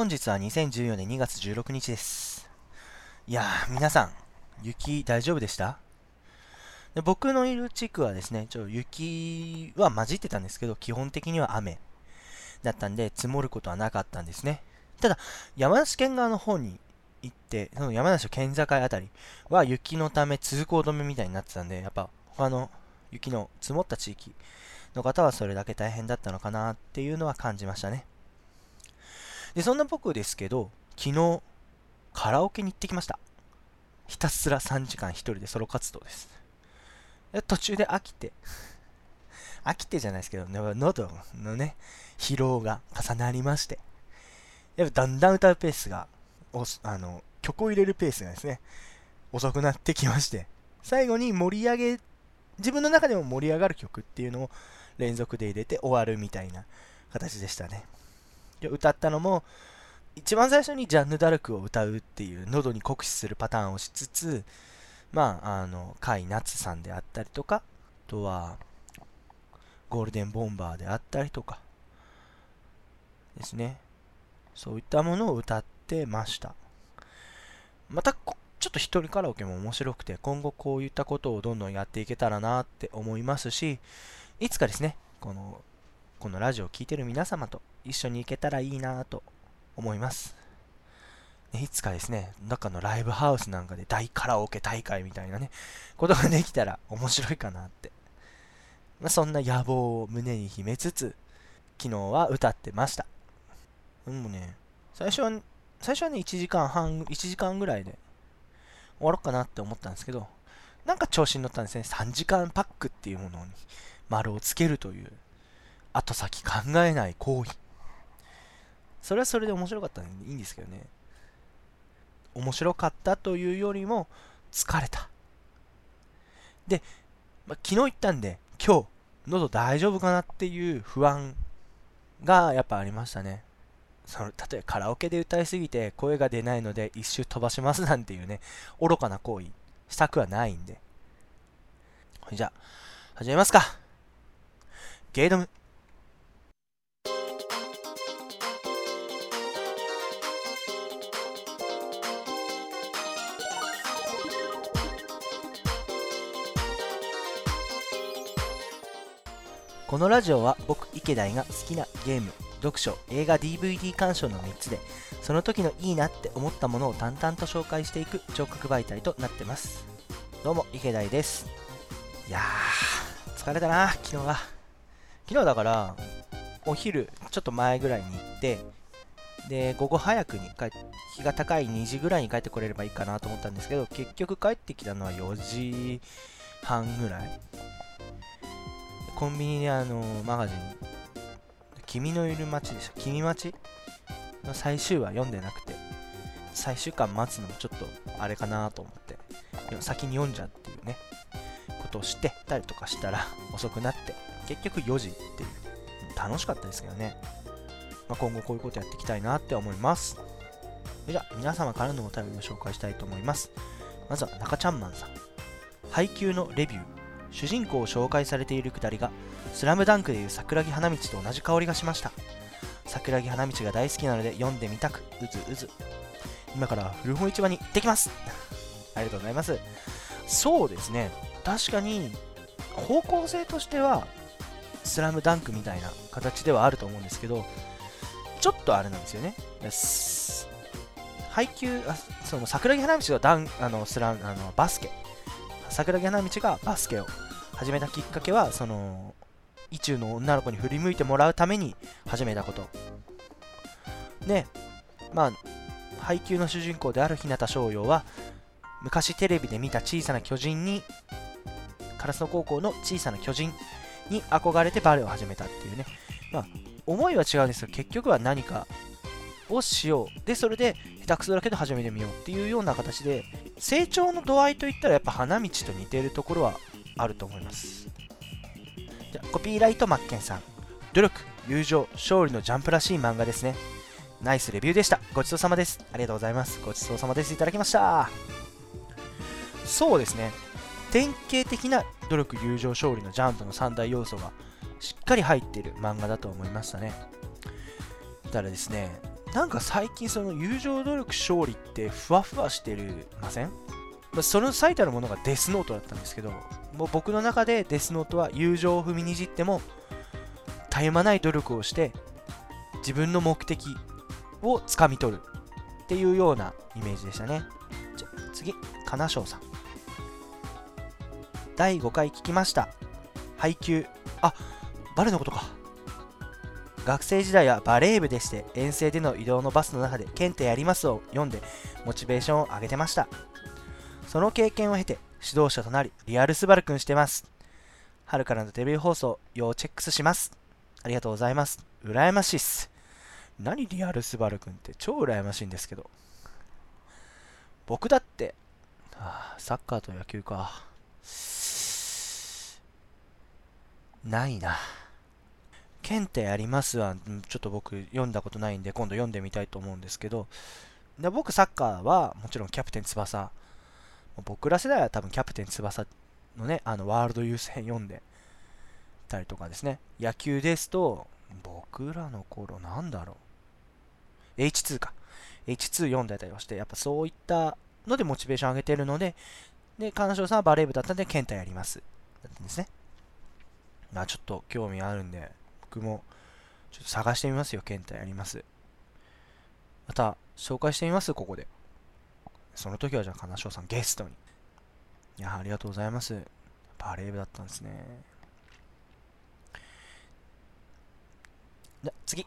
本日は2014年2月16日です。いやー、皆さん、雪大丈夫でした？で僕のいる地区はですね、ちょ雪は混じってたんですけど、基本的には雨だったんで、積もることはなかったんですね。ただ、山梨県側の方に行って、その山梨県境あたりは雪のため通行止めみたいになってたんで、やっぱ他の雪の積もった地域の方はそれだけ大変だったのかなっていうのは感じましたね。で、そんな僕ですけど、昨日、カラオケに行ってきました。ひたすら3時間一人でソロ活動です。で途中で飽きて、飽きてじゃないですけど、喉のね、疲労が重なりまして、やっぱだんだん歌うペースが、おあの、曲を入れるペースがですね、遅くなってきまして、最後に盛り上げ、自分の中でも盛り上がる曲っていうのを連続で入れて終わるみたいな形でしたね。で歌ったのも、一番最初にジャンヌ・ダルクを歌うっていう喉に酷使するパターンをしつつ、まあ、あの、甲斐夏さんであったりとか、あとは、ゴールデンボンバーであったりとか、ですね。そういったものを歌ってました。また、ちょっと一人カラオケも面白くて、今後こういったことをどんどんやっていけたらなって思いますし、いつかですね、この、このラジオを聴いてる皆様と一緒に行けたらいいなと思います。いつかですね、中のライブハウスなんかで大カラオケ大会みたいなね、ことができたら面白いかなって。まあ、そんな野望を胸に秘めつつ、昨日は歌ってました。でもね、最初は、最初はね、1時間半、1時間ぐらいで終わろうかなって思ったんですけど、なんか調子に乗ったんですね。3時間パックっていうものに丸をつけるという、後先考えない行為。それはそれで面白かったんでいいんですけどね。面白かったというよりも疲れた。で、まあ、昨日言ったんで、今日、喉大丈夫かなっていう不安がやっぱありましたね。その例えばカラオケで歌いすぎて声が出ないので一周飛ばしますなんていうね、愚かな行為したくはないんで。じゃあ、始めますか。ゲイドム。このラジオは僕池田が好きなゲーム読書映画 DVD 鑑賞の3つでその時のいいなって思ったものを淡々と紹介していく聴覚媒体となってます。どうも池田です。いやー疲れたな昨日は。昨日だからお昼ちょっと前ぐらいに行ってで午後早くに帰日が高い2時ぐらいに帰ってこれればいいかなと思ったんですけど結局帰ってきたのは4時半ぐらい。コンビニであのマガジン君のいる街でしょ君町の最終話読んでなくて最終巻待つのもちょっとあれかなと思って先に読んじゃうっていうねことをしてたりとかしたら遅くなって結局4時っていう楽しかったですけどね、まあ、今後こういうことやっていきたいなって思います。じゃあ皆様からのお便りを紹介したいと思います。まずは中ちゃんマンさん。配給のレビュー。主人公を紹介されているくだりが「スラムダンクでいう桜木花道と同じ香りがしました。桜木花道が大好きなので読んでみたくうずうず。今から古本市場に行ってきます。ありがとうございます。そうですね。確かに方向性としてはスラムダンクみたいな形ではあると思うんですけどちょっとあれなんですよね。配給あその桜木花道がダンあのスラあのバスケ。桜木花道がバスケを始めたきっかけはその意中の女の子に振り向いてもらうために始めたこと。でまあ配給の主人公である日向翔陽は昔テレビで見た小さな巨人に烏野高校の小さな巨人に憧れてバレエを始めたっていうね。まあ思いは違うんですが結局は何かをしよう。でそれで下手くそだけど始めてみようっていうような形で成長の度合いといったらやっぱ花道と似ているところはあると思います。じゃコピーライトマッケンさん。努力友情勝利のジャンプらしい漫画ですね。ナイスレビューでした。ごちそうさまです。ありがとうございます。ごちそうさまです。いただきました。そうですね。典型的な努力友情勝利のジャンプの三大要素がしっかり入っている漫画だと思いましたね。ただですねなんか最近その友情努力勝利ってふわふわしてるません？まその最たるものがデスノートだったんですけどもう僕の中でデスノートは友情を踏みにじっても絶え間ない努力をして自分の目的をつかみ取るっていうようなイメージでしたね。じゃ次金賞さん。第5回聞きました。配給。あバレのことか。学生時代はバレー部でして遠征での移動のバスの中で「ケンテやります」を読んでモチベーションを上げてました。その経験を経て指導者となりリアルスバルくんしてます。春からのテレビ放送要チェックスします。ありがとうございます。羨ましいっす。何リアルスバルくんって？超羨ましいんですけど。僕だってあサッカーと野球か。ないな。検定ありますは、ちょっと僕読んだことないんで、今度読んでみたいと思うんですけど、で僕サッカーはもちろんキャプテン翼。僕ら世代は多分キャプテン翼のね、あのワールドユース編読んでたりとかですね。野球ですと、僕らの頃なんだろう。H2 か。H2 読んでたりはして、やっぱそういったのでモチベーション上げてるので、で、金城さんはバレー部だったんで、検体やります。だったんですね。まあちょっと興味あるんで、僕もちょっと探してみますよ、検体やります。また、紹介してみます、ここで。その時はじゃあ、金賞さんゲストに。いや、ありがとうございます。バレー部だったんですね。じゃ、次。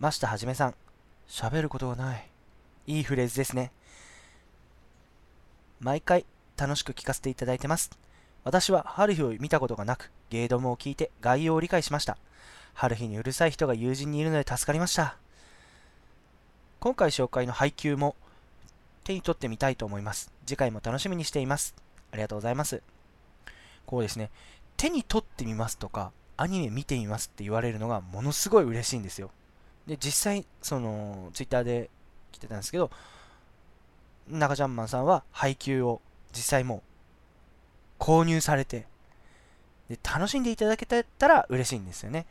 増田はじめさん。喋ることがない。いいフレーズですね。毎回楽しく聞かせていただいてます。私は春日を見たことがなく、ゲードムを聞いて概要を理解しました。春日にうるさい人が友人にいるので助かりました。今回紹介の配給も手に取ってみたいと思います。次回も楽しみにしています。ありがとうございます。こうですね、手に取ってみますとか、アニメ見てみますって言われるのがものすごい嬉しいんですよ。で、実際、その、ツイッターで来てたんですけど、中ジャンマンさんは配給を実際もう購入されてで楽しんでいただけたら嬉しいんですよね。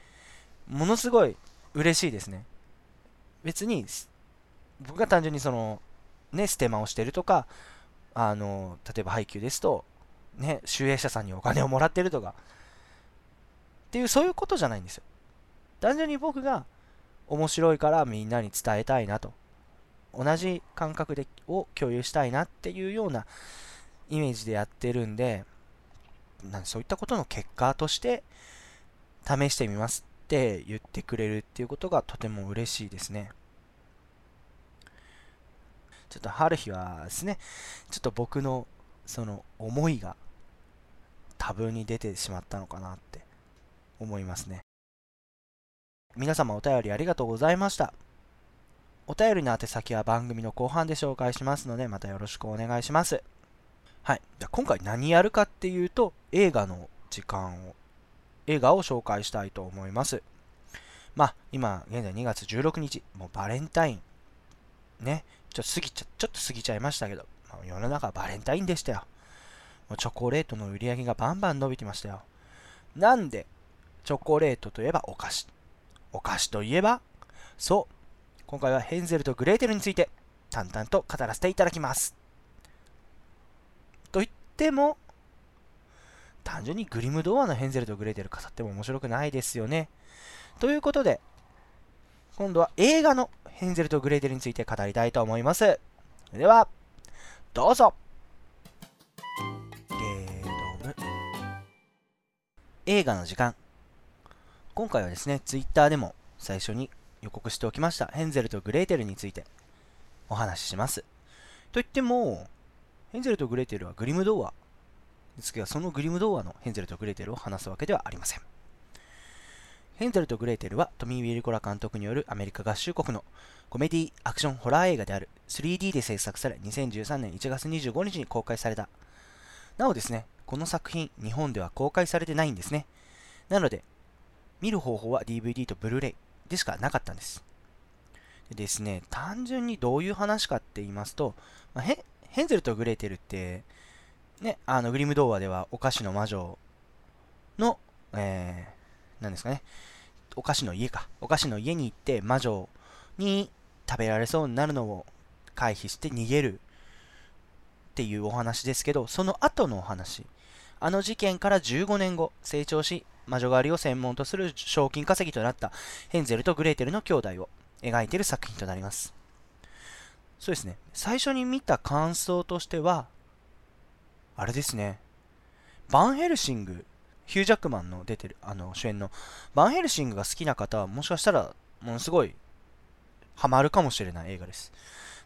ものすごい嬉しいですね。別に僕が単純にそのねステマをしてるとかあの例えば配給ですとね集英社さんにお金をもらってるとかっていうそういうことじゃないんですよ。単純に僕が面白いからみんなに伝えたいなと同じ感覚でを共有したいなっていうようなイメージでやってるんでなんそういったことの結果として試してみますって言ってくれるっていうことがとても嬉しいですね。ちょっと春日はですね、ちょっと僕のその思いが多分に出てしまったのかなって思いますね。皆様お便りありがとうございました。お便りの宛先は番組の後半で紹介しますので、またよろしくお願いします。はい。じゃ今回何やるかっていうと、映画の時間を、映画を紹介したいと思います。まあ、今、現在2月16日、もうバレンタイン。ね。ちょっと過ぎちゃ、ちょっと過ぎちゃいましたけど、まあ、世の中はバレンタインでしたよ。もうチョコレートの売り上げがバンバン伸びてましたよ。なんで、チョコレートといえばお菓子。お菓子といえば、そう。今回はヘンゼルとグレーテルについて、淡々と語らせていただきます。と言っても、単純にグリム童話のヘンゼルとグレーテル語っても面白くないですよね。ということで、今度は映画のヘンゼルとグレーテルについて語りたいと思います。では、どうぞゲードム映画の時間今回はですね、ツイッターでも最初に予告しておきましたヘンゼルとグレーテルについてお話しします。といっても、ヘンゼルとグレーテルはグリム童話ですが、そのグリム童話のヘンゼルとグレーテルを話すわけではありません。ヘンゼルとグレーテルはトミー・ウィルコラ監督によるアメリカ合衆国のコメディアクションホラー映画である 3D で制作され2013年1月25日に公開された。なおですね、この作品日本では公開されてないんですね。なので、見る方法は DVD とブルーレイでしかなかったんです。でですね、単純にどういう話かって言いますと、まあ、ヘンゼルとグレーテルって、ね、あの、グリム童話ではお菓子の魔女の、えー、なんですかね、お菓子の家か。お菓子の家に行って魔女に食べられそうになるのを回避して逃げるっていうお話ですけど、その後のお話。あの事件から15年後、成長し、魔女狩りを専門とする賞金稼ぎとなったヘンゼルとグレーテルの兄弟を描いている作品となります。そうですね。最初に見た感想としては、あれですね。バンヘルシング、ヒュージャックマンの出てる、あの、主演の、バンヘルシングが好きな方は、もしかしたら、ものすごい、ハマるかもしれない映画です。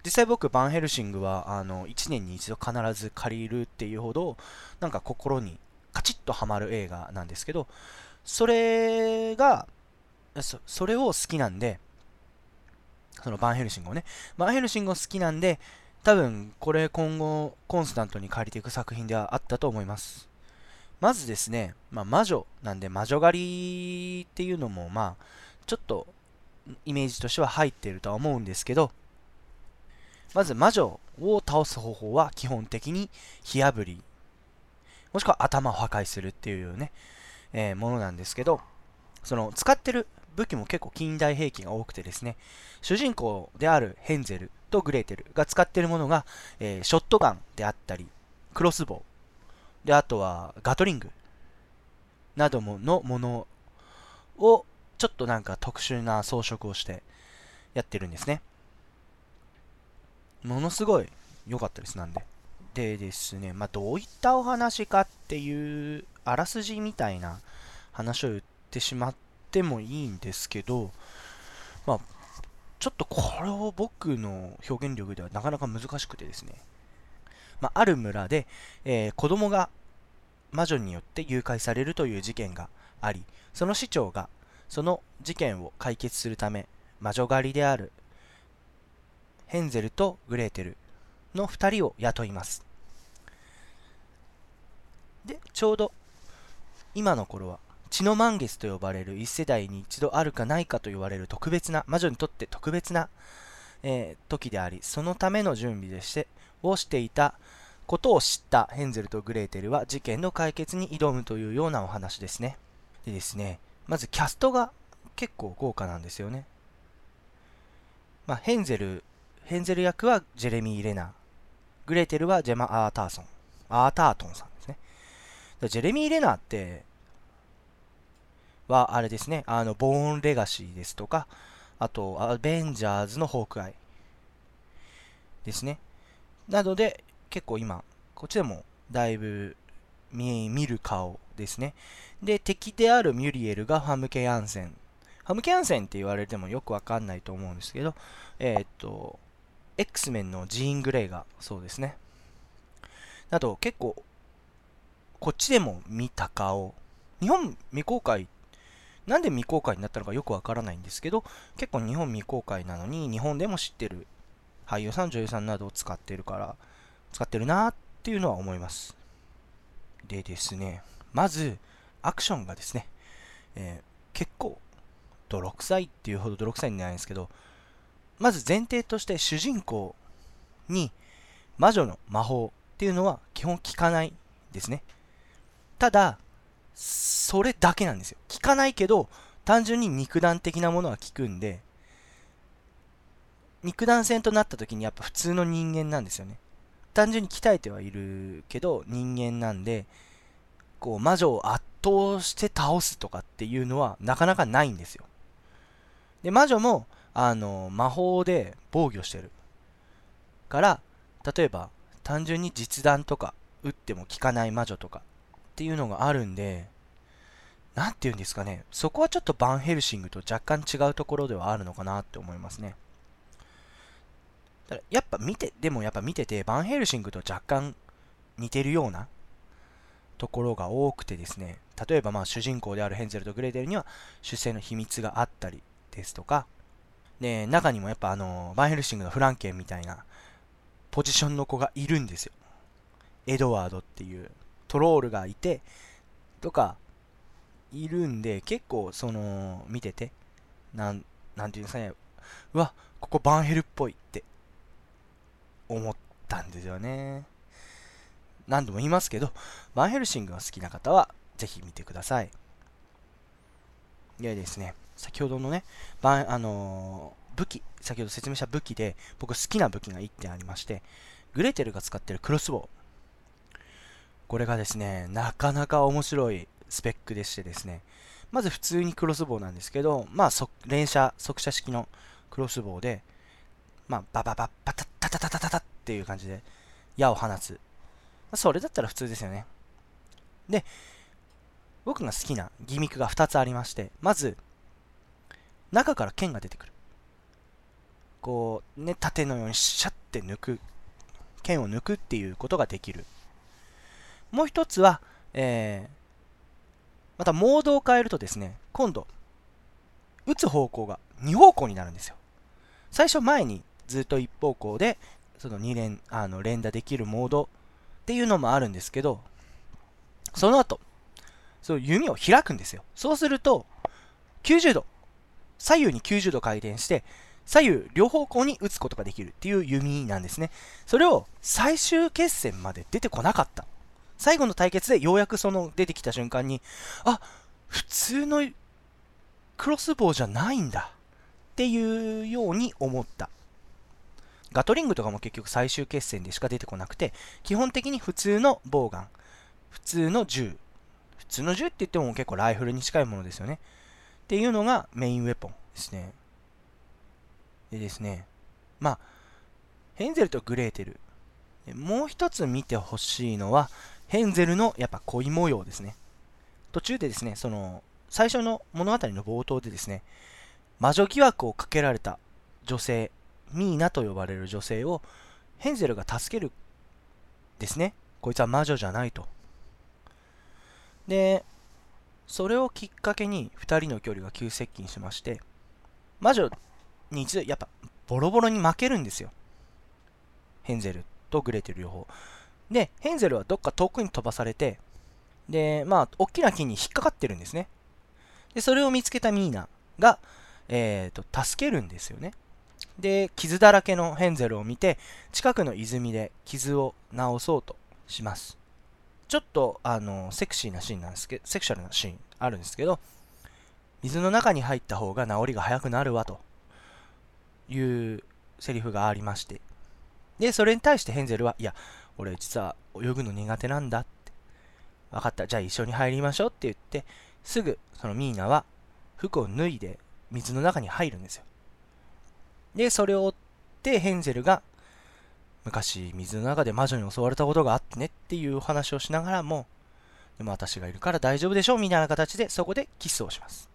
実際僕、バンヘルシングは、あの、1年に一度必ず借りるっていうほど、なんか心にカチッとハマる映画なんですけど、それが、そそれを好きなんで、そのバンヘルシングをね、バンヘルシングを好きなんで、多分これ今後コンスタントに借りていく作品ではあったと思います。まずですね、まあ、魔女なんで魔女狩りっていうのもまあちょっとイメージとしては入っているとは思うんですけど、まず魔女を倒す方法は基本的に火炙り、もしくは頭を破壊するっていうね、えー、ものなんですけど、その使ってる武器も結構近代兵器が多くてですね、主人公であるヘンゼルとグレーテルが使っているものが、えー、ショットガンであったり、クロスボウ、で、あとはガトリングなどものものをちょっとなんか特殊な装飾をしてやってるんですね。ものすごい良かったです、なんで。でですね、まあ、どういったお話かっていう、あらすじみたいな話を言ってしまってもいいんですけど、まあ、ちょっとこれを僕の表現力ではなかなか難しくてですね、まあ、ある村で、えー、子供が魔女によって誘拐されるという事件があり、その市長がその事件を解決するため、魔女狩りであるヘンゼルとグレーテルの2人を雇います。で、ちょうど今の頃は血の満月と呼ばれる一世代に一度あるかないかと言われる特別な、魔女にとって特別な、えー、時であり、そのための準備でして、をしていたことを知ったヘンゼルとグレーテルは事件の解決に挑むというようなお話ですね。でですね、まずキャストが結構豪華なんですよね。まあ、ヘンゼル、ヘンゼル役はジェレミー・レナー。グレーテルはジェマ・アーターソン。アータートンさんですね。ジェレミー・レナーって、はあれですね、あの、ボーン・レガシーですとか、あと、アベンジャーズのホークアイですね。なので、結構今、こっちでもだいぶ見見る顔ですね。で、敵であるミュリエルがファムケ・ヤンセン。ファムケ・ヤンセンって言われてもよくわかんないと思うんですけど、えー、っと、X メンのジーン・グレイがそうですね。あと、結構、こっちでも見た顔。日本未公開、なんで未公開になったのかよくわからないんですけど、結構日本未公開なのに、日本でも知ってる俳優さん、女優さんなどを使ってるから、使ってるなーっていうのは思います。でですね、まず、アクションがですね、えー、結構、泥臭いっていうほど泥臭いんじゃないんですけど、まず前提として主人公に魔女の魔法っていうのは基本効かないですね。ただ、それだけなんですよ。効かないけど、単純に肉弾的なものは効くんで、肉弾戦となった時にやっぱ普通の人間なんですよね。単純に鍛えてはいるけど人間なんで、こう魔女を圧倒して倒すとかっていうのはなかなかないんですよ。で、魔女もあの、魔法で防御してる。から、例えば、単純に実弾とか撃っても効かない魔女とかっていうのがあるんで、なんて言うんですかね。そこはちょっとバンヘルシングと若干違うところではあるのかなって思いますね。だからやっぱ見て、でもやっぱ見てて、バンヘルシングと若干似てるようなところが多くてですね。例えばまあ主人公であるヘンゼルとグレーデルには出生の秘密があったりですとか、で、中にもやっぱあの、バンヘルシングのフランケンみたいなポジションの子がいるんですよ。エドワードっていうトロールがいて、とか、いるんで、結構その、見てて、なん、なんていうんですかね、うわ、ここバンヘルっぽいって思ったんですよね。何度も言いますけど、バンヘルシングが好きな方は、ぜひ見てください。でですね、先ほどのね、あのー、武器、先ほど説明した武器で、僕好きな武器が1点ありまして、グレーテルが使ってるクロスボウ。これがですね、なかなか面白いスペックでしてですね、まず普通にクロスボウなんですけど、まあ、連射、速射式のクロスボウで、まあ、バババッバタッタタタタタっていう感じで矢を放つ。それだったら普通ですよね。で、僕が好きなギミックが2つありまして、まず、中から剣が出てくる。こう、ね、縦のようにシャッて抜く。剣を抜くっていうことができる。もう一つは、えー、またモードを変えるとですね、今度、打つ方向が2方向になるんですよ。最初前にずっと一方向で、その2連、あの、連打できるモードっていうのもあるんですけど、その後、そう弓を開くんですよ。そうすると、90度、左右に90度回転して、左右両方向に打つことができるっていう弓なんですね。それを最終決戦まで出てこなかった。最後の対決でようやくその出てきた瞬間に、あ、普通のクロスボウじゃないんだっていうように思った。ガトリングとかも結局最終決戦でしか出てこなくて、基本的に普通のボウガン、普通の銃、普通の銃って言っても結構ライフルに近いものですよね。っていうのがメインウェポンですね。でですね、まあ、ヘンゼルとグレーテル。もう一つ見てほしいのは、ヘンゼルのやっぱ恋模様ですね。途中でですね、その、最初の物語の冒頭でですね、魔女疑惑をかけられた女性、ミーナと呼ばれる女性をヘンゼルが助けるですね。こいつは魔女じゃないと。で、それをきっかけに2人の距離が急接近しまして、魔女に一度やっぱボロボロに負けるんですよ。ヘンゼルとグレーテル両方。で、ヘンゼルはどっか遠くに飛ばされて、で、まあ、大きな木に引っかかってるんですね。で、それを見つけたミーナが、えー、と、助けるんですよね。で、傷だらけのヘンゼルを見て、近くの泉で傷を治そうとします。ちょっとあのセクシーなシーンなんですけど、セクシャルなシーンあるんですけど、水の中に入った方が治りが早くなるわというセリフがありまして、で、それに対してヘンゼルは、いや、俺実は泳ぐの苦手なんだって、分かった、じゃあ一緒に入りましょうって言って、すぐそのミーナは服を脱いで水の中に入るんですよ。で、それを追ってヘンゼルが昔水の中で魔女に襲われたことがあってねっていう話をしながらも、でも私がいるから大丈夫でしょうみたいな形でそこでキスをします。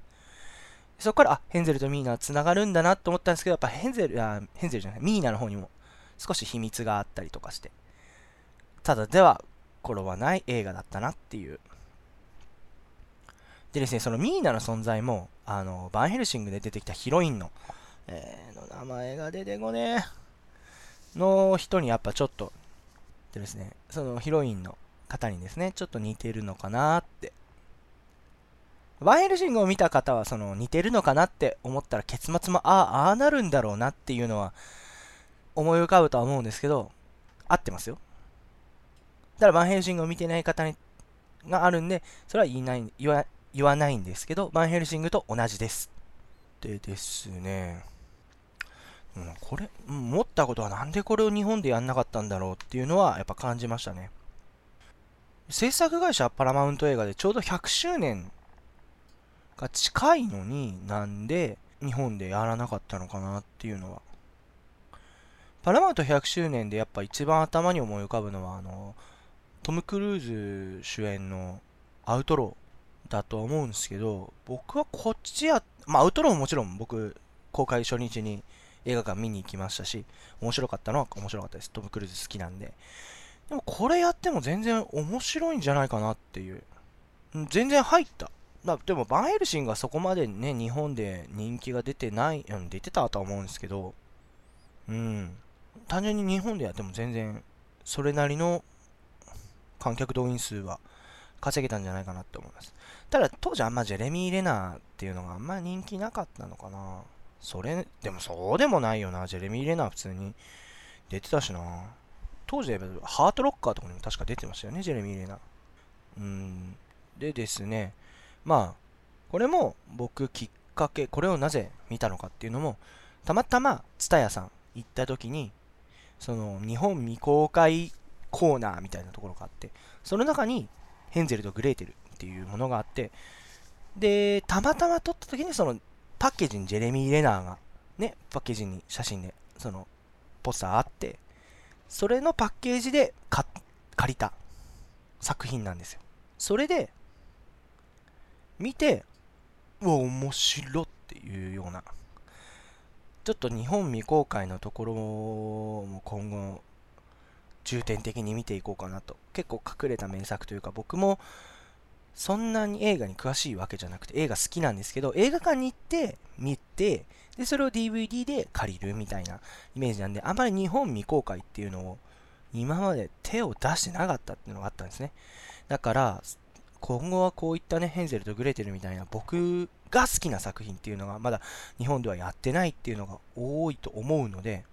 そこから、あ、ヘンゼルとミーナは繋がるんだなと思ったんですけど、やっぱヘンゼル、あヘンゼルじゃない、ミーナの方にも少し秘密があったりとかして、ただでは転ばない映画だったなっていう。でですね、そのミーナの存在も、あの、バンヘルシングで出てきたヒロインの、えー、の名前が出てこねえ。の人にやっぱちょっと、でですね、そのヒロインの方にですね、ちょっと似てるのかなって。ワンヘルシングを見た方は、その似てるのかなって思ったら結末も、ああ、ああなるんだろうなっていうのは思い浮かぶとは思うんですけど、合ってますよ。ただ、バンヘルシングを見てない方にがあるんで、それは言いない言わ言わないんですけど、バンヘルシングと同じです。でですね、うん、これ、持ったことはなんでこれを日本でやんなかったんだろうっていうのはやっぱ感じましたね。制作会社パラマウント映画でちょうど100周年が近いのになんで日本でやらなかったのかなっていうのは。パラマウント100周年でやっぱ一番頭に思い浮かぶのはあのトム・クルーズ主演のアウトローだと思うんですけど僕はこっちや、まあアウトローももちろん僕公開初日に映画館見に行きましたし、面白かったのは面白かったです。トム・クルーズ好きなんで。でもこれやっても全然面白いんじゃないかなっていう。全然入った。までもバンヘルシングはそこまでね、日本で人気が出てない、うん、出てたとは思うんですけど、うん。単純に日本でやっても全然、それなりの観客動員数は稼げたんじゃないかなって思います。ただ当時あんまジェレミー・レナーっていうのがあんま人気なかったのかな。それ、でもそうでもないよな。ジェレミー・レナー普通に出てたしな。当時で言えば、ハートロッカーとかにも確か出てましたよね、ジェレミー・レナー。うん。でですね、まあ、これも僕きっかけ、これをなぜ見たのかっていうのも、たまたま、ツタヤさん行った時に、その、日本未公開コーナーみたいなところがあって、その中に、ヘンゼルとグレーテルっていうものがあって、で、たまたま撮った時に、その、パッケージにジェレミー・レナーが、ね、パッケージに写真で、その、ポスターあって、それのパッケージで借りた作品なんですよ。それで、見て、うわ、面白っていうような、ちょっと日本未公開のところも今後、重点的に見ていこうかなと。結構隠れた名作というか、僕もそんなに映画に詳しいわけじゃなくて、映画好きなんですけど、映画館に行って見て、で、それを DVD で借りるみたいなイメージなんで、あまり日本未公開っていうのを今まで手を出してなかったっていうのがあったんですね。だから、今後はこういったね、ヘンゼルとグレーテルみたいな僕が好きな作品っていうのがまだ日本ではやってないっていうのが多いと思うので、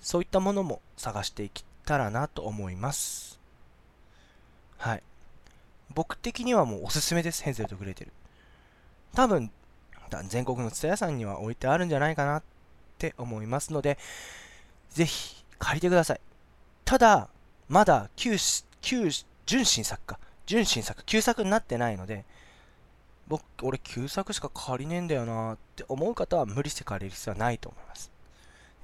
そういったものも探していけたらなと思います。はい。僕的にはもうおすすめです、ヘンゼルとグレーテル。多分、全国の蔦屋さんには置いてあるんじゃないかなって思いますので、ぜひ借りてください。ただ、まだ旧、旧、純新作か。純新作、旧作になってないので、僕、俺旧作しか借りねえんだよなって思う方は無理して借りる必要はないと思います。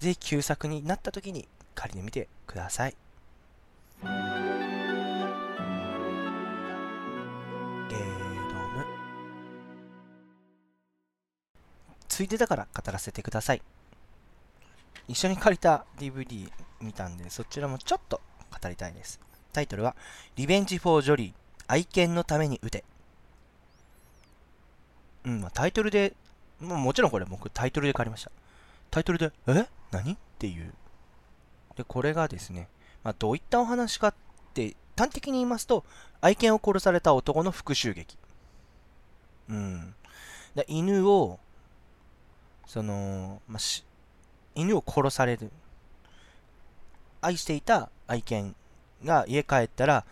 ぜひ旧作になった時に借りてみてください。ゲードム。ついでだから語らせてください。一緒に借りた DVD 見たんで、そちらもちょっと語りたいです。タイトルは、リベンジ・フォー・ジョリー、愛犬のために撃て。うん、まあ、タイトルで、ももちろんこれ僕タイトルで借りました。タイトルで、え？何？っていう。で、これがですね、まあ、どういったお話かって、端的に言いますと、愛犬を殺された男の復讐劇。うん。で犬を、その、まあ、し、犬を殺される。愛していた愛犬が家帰ったら、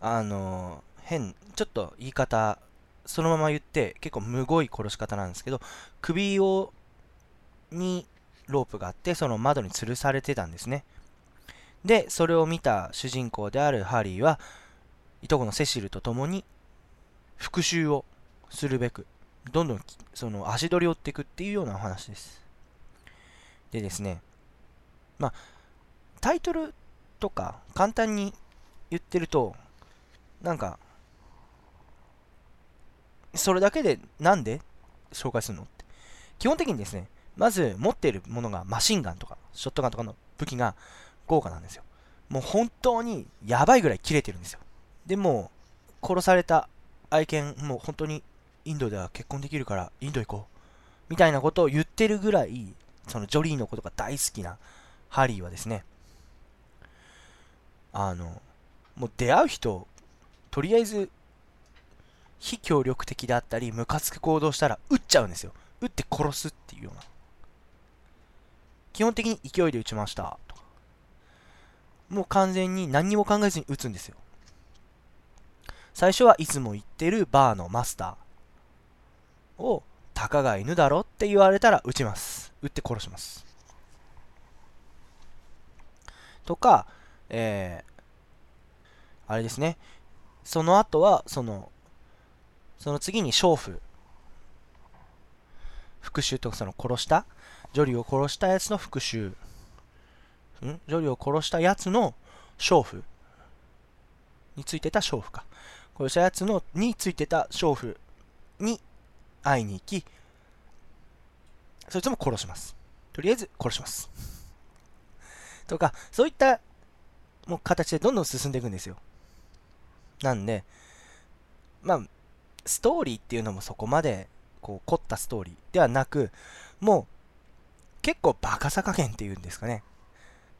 あの変、ちょっと言い方、そのまま言って結構むごい殺し方なんですけど、首を、にロープがあって、その窓に吊るされてたんですね。で、それを見た主人公であるハリーは、いとこのセシルと共に復讐をするべく、どんどんその足取りを追っていくっていうようなお話です。でですね、まあ、タイトルとか簡単に言ってると、なんか、それだけでなんで紹介するのって。基本的にですね、まず持っているものがマシンガンとかショットガンとかの武器が豪華なんですよ。もう本当にやばいぐらい切れてるんですよ。でも、殺された愛犬、もう本当にインドでは結婚できるからインド行こう。みたいなことを言ってるぐらい、そのジョリーのことが大好きなハリーはですね、あの、もう出会う人、とりあえず、非協力的であったり、ムカつく行動したら撃っちゃうんですよ。撃って殺すっていうような。基本的に勢いで撃ちました。とか。もう完全に何にも考えずに撃つんですよ。最初はいつも言ってるバーのマスターを、たかが犬だろって言われたら撃ちます。撃って殺します。とか、えー、あれですね。その後は、その、その次に娼婦。復讐とかその殺した、ジョリを殺したやつの復讐。ん？ジョリを殺したやつの娼婦についてた娼婦か。殺したやつのについてた娼婦に会いに行き、そいつも殺します。とりあえず殺します。とか、そういったもう形でどんどん進んでいくんですよ。なんで、まあ、ストーリーっていうのもそこまで、こう、凝ったストーリーではなく、もう、結構バカさ加減っていうんですかね。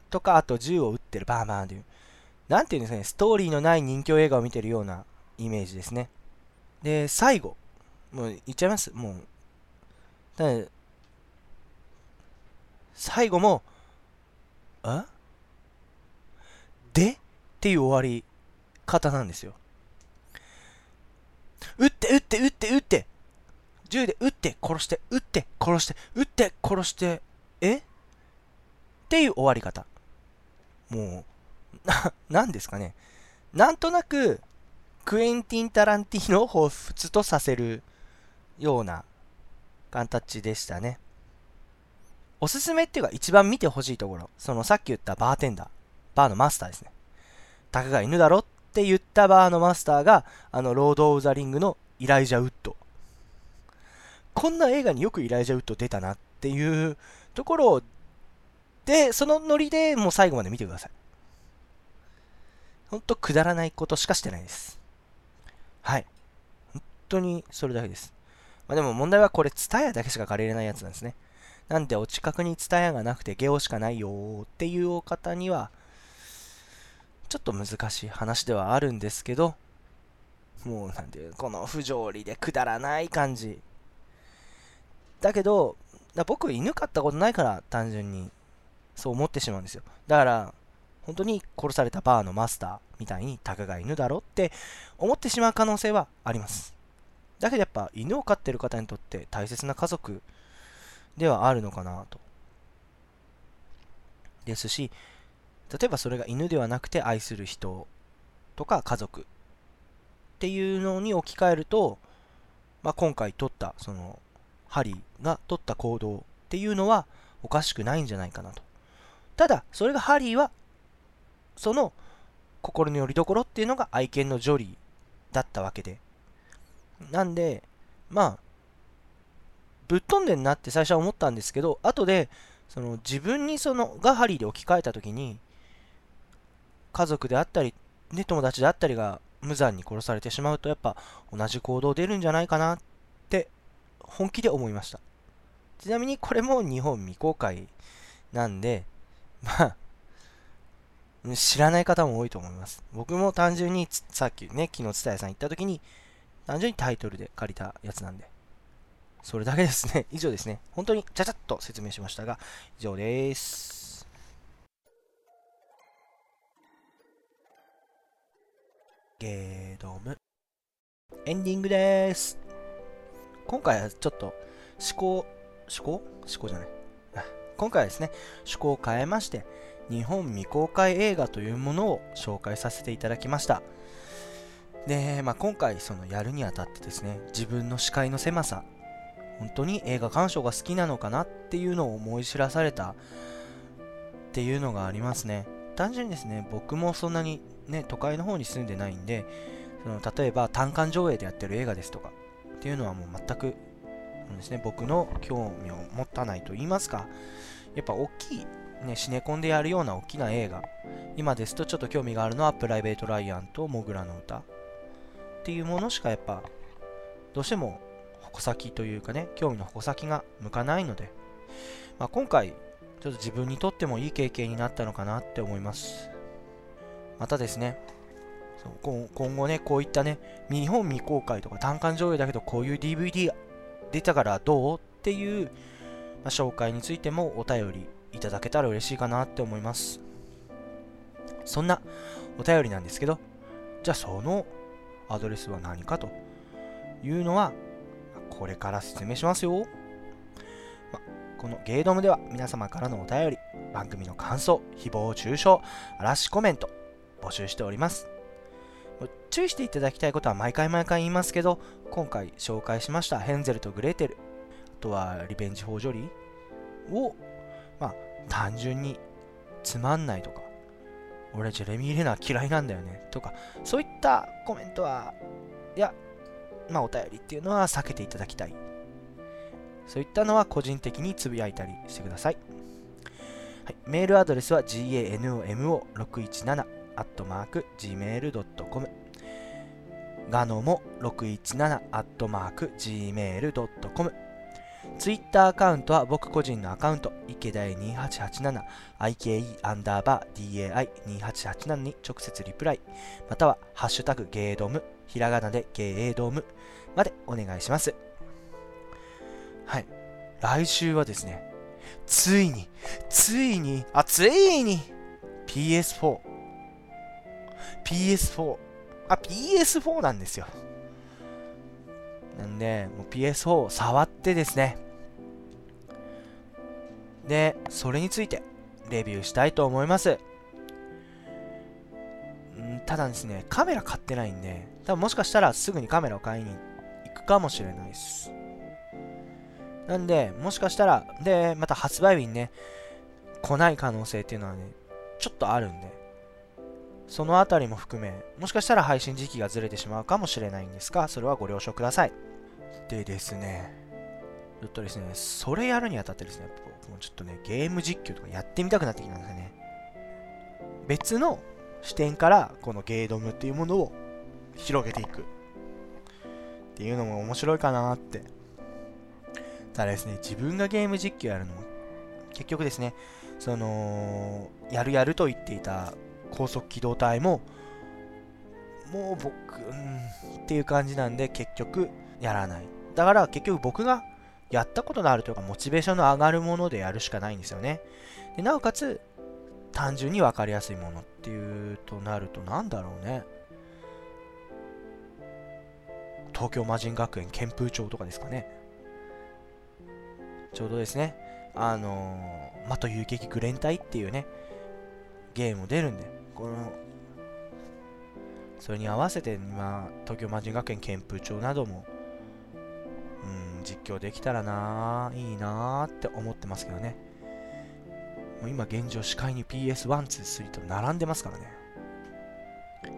とか、あと銃を撃ってるバーバーンっていう。なんていうんですかね、ストーリーのない人気映画を見てるようなイメージですね。で、最後。もう言っちゃいます。もう。だ最後も、あ？で？っていう終わり方なんですよ。撃って撃って撃って撃って銃で撃って殺して撃って殺して撃って殺してえ？っていう終わり方。もう な何ですかね。なんとなくクエンティン・タランティーノを彷彿とさせるような形でしたね。おすすめっていうか一番見てほしいところ。そのさっき言ったバーテンダー。バーのマスターですね。たかが犬だろって言ったバーのマスターがあのロード・オブ・ザ・リングのイライジャ・ウッド。こんな映画によくイライジャ・ウッド出たなっていうところで、そのノリでもう最後まで見てください。ほんとくだらないことしかしてないです。はい。本当にそれだけです。まあ、でも問題はこれ、ツタヤだけしか借りれないやつなんですね。なんでお近くにツタヤがなくてゲオしかないよっていうお方には、ちょっと難しい話ではあるんですけど、もうなんで、この不条理でくだらない感じ。だけど、だ僕犬飼ったことないから単純にそう思ってしまうんですよ。だから、本当に殺されたバーのマスターみたいにたかが犬だろって思ってしまう可能性はあります。だけどやっぱ犬を飼ってる方にとって大切な家族ではあるのかなと。ですし、例えばそれが犬ではなくて愛する人とか家族っていうのに置き換えると、まあ、今回取ったそのハリーが取った行動っていうのはおかしくないんじゃないかなと。ただ、それがハリーは、その心の拠り所っていうのが愛犬のジョリーだったわけで。なんで、まあ、ぶっ飛んでんなって最初は思ったんですけど、後で、その自分にそのがハリーで置き換えた時に、家族であったり、ね、友達であったりが無残に殺されてしまうと、やっぱ同じ行動出るんじゃないかなって本気で思いました。ちなみにこれも日本未公開なんで、まあ、知らない方も多いと思います。僕も単純にさっきね、昨日、蔦屋さん行った時に、単純にタイトルで借りたやつなんで。それだけですね。以上ですね。本当にちゃちゃっと説明しましたが、以上です。ゲードム。エンディングです。今回はちょっと思考、思考？思考じゃない。今回はですね、趣向を変えまして、日本未公開映画というものを紹介させていただきました。で、まあ、今回そのやるにあたってですね、自分の視界の狭さ、本当に映画鑑賞が好きなのかなっていうのを思い知らされたっていうのがありますね。単純にですね、僕もそんなにね、都会の方に住んでないんで、その例えば単館上映でやってる映画ですとかっていうのはもう全くですね、僕の興味を持たないと言いますか、やっぱ大きい、ね、シネコンでやるような大きな映画、今ですとちょっと興味があるのはプライベート・ライアンとモグラの歌っていうものしかやっぱ、どうしても矛先というかね、興味の矛先が向かないので、まあ、今回、ちょっと自分にとってもいい経験になったのかなって思います。またですね、今後ね、こういったね、日本未公開とか単館上映だけどこういう DVD 出たからどうっていう、まあ、紹介についてもお便りいただけたら嬉しいかなって思います。そんなお便りなんですけど、じゃあそのアドレスは何かというのは、これから説明しますよ。ま、このゲイドムでは皆様からのお便り、番組の感想、誹謗中傷、嵐コメント、募集しております。注意していただきたいことは毎回毎回言いますけど、今回紹介しましたヘンゼルとグレーテル、あとはリベンジ・フォー・ジョリーを、まあ、単純につまんないとか、俺ジェレミー・レナー嫌いなんだよねとか、そういったコメントは、いや、まあお便りっていうのは避けていただきたい。そういったのは個人的につぶやいたりしてください。はい、メールアドレスは ganomo617 アットマーク gmail.com ガノモ617アットマーク gmail.com ツイッターアカウントは僕個人のアカウント、池田2887、IKE アンダーバー DAI2887 に直接リプライ、またはハッシュタグゲードム、ひらがなでゲードムまでお願いします。はい。来週はですね、ついに、ついに、あ、ついに PS4 PS4。あ、PS4 なんですよ。なんで、も PS4 を触ってですね。で、それについてレビューしたいと思います。んただですね、カメラ買ってないんで、多分もしかしたらすぐにカメラを買いに行くかもしれないです。なんで、もしかしたら、で、また発売日にね、来ない可能性っていうのはね、ちょっとあるんで、そのあたりも含め、もしかしたら配信時期がずれてしまうかもしれないんですが、それはご了承ください。でですね、ちょっとですね、それやるにあたってですね、僕もちょっとね、ゲーム実況とかやってみたくなってきたんですよね。別の視点から、このゲードムっていうものを広げていく。っていうのも面白いかなって。ただですね、自分がゲーム実況やるのも、結局ですね、その、やるやると言っていた高速機動隊も、もう僕、うん、っていう感じなんで、結局、やらない。だから結局僕がやったことのあるというか、モチベーションの上がるものでやるしかないんですよね。でなおかつ、単純に分かりやすいものっていうとなると、なんだろうね。東京魔人学園剣風町とかですかね。ちょうどですね、あのー、まと遊撃グレン隊っていうね、ゲームも出るんで、この、それに合わせて今、東京魔人学園剣風町なども、うん、実況できたらなぁ、いいなぁって思ってますけどね。もう今現状視界に PS1、2、3と並んでますからね。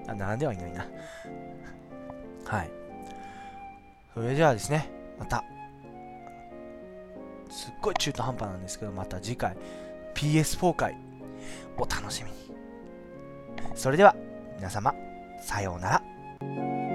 あ、並んではいないな。はい。それではですね、また、すっごい中途半端なんですけど、また次回、PS4 回、お楽しみに。それでは、皆様、さようなら。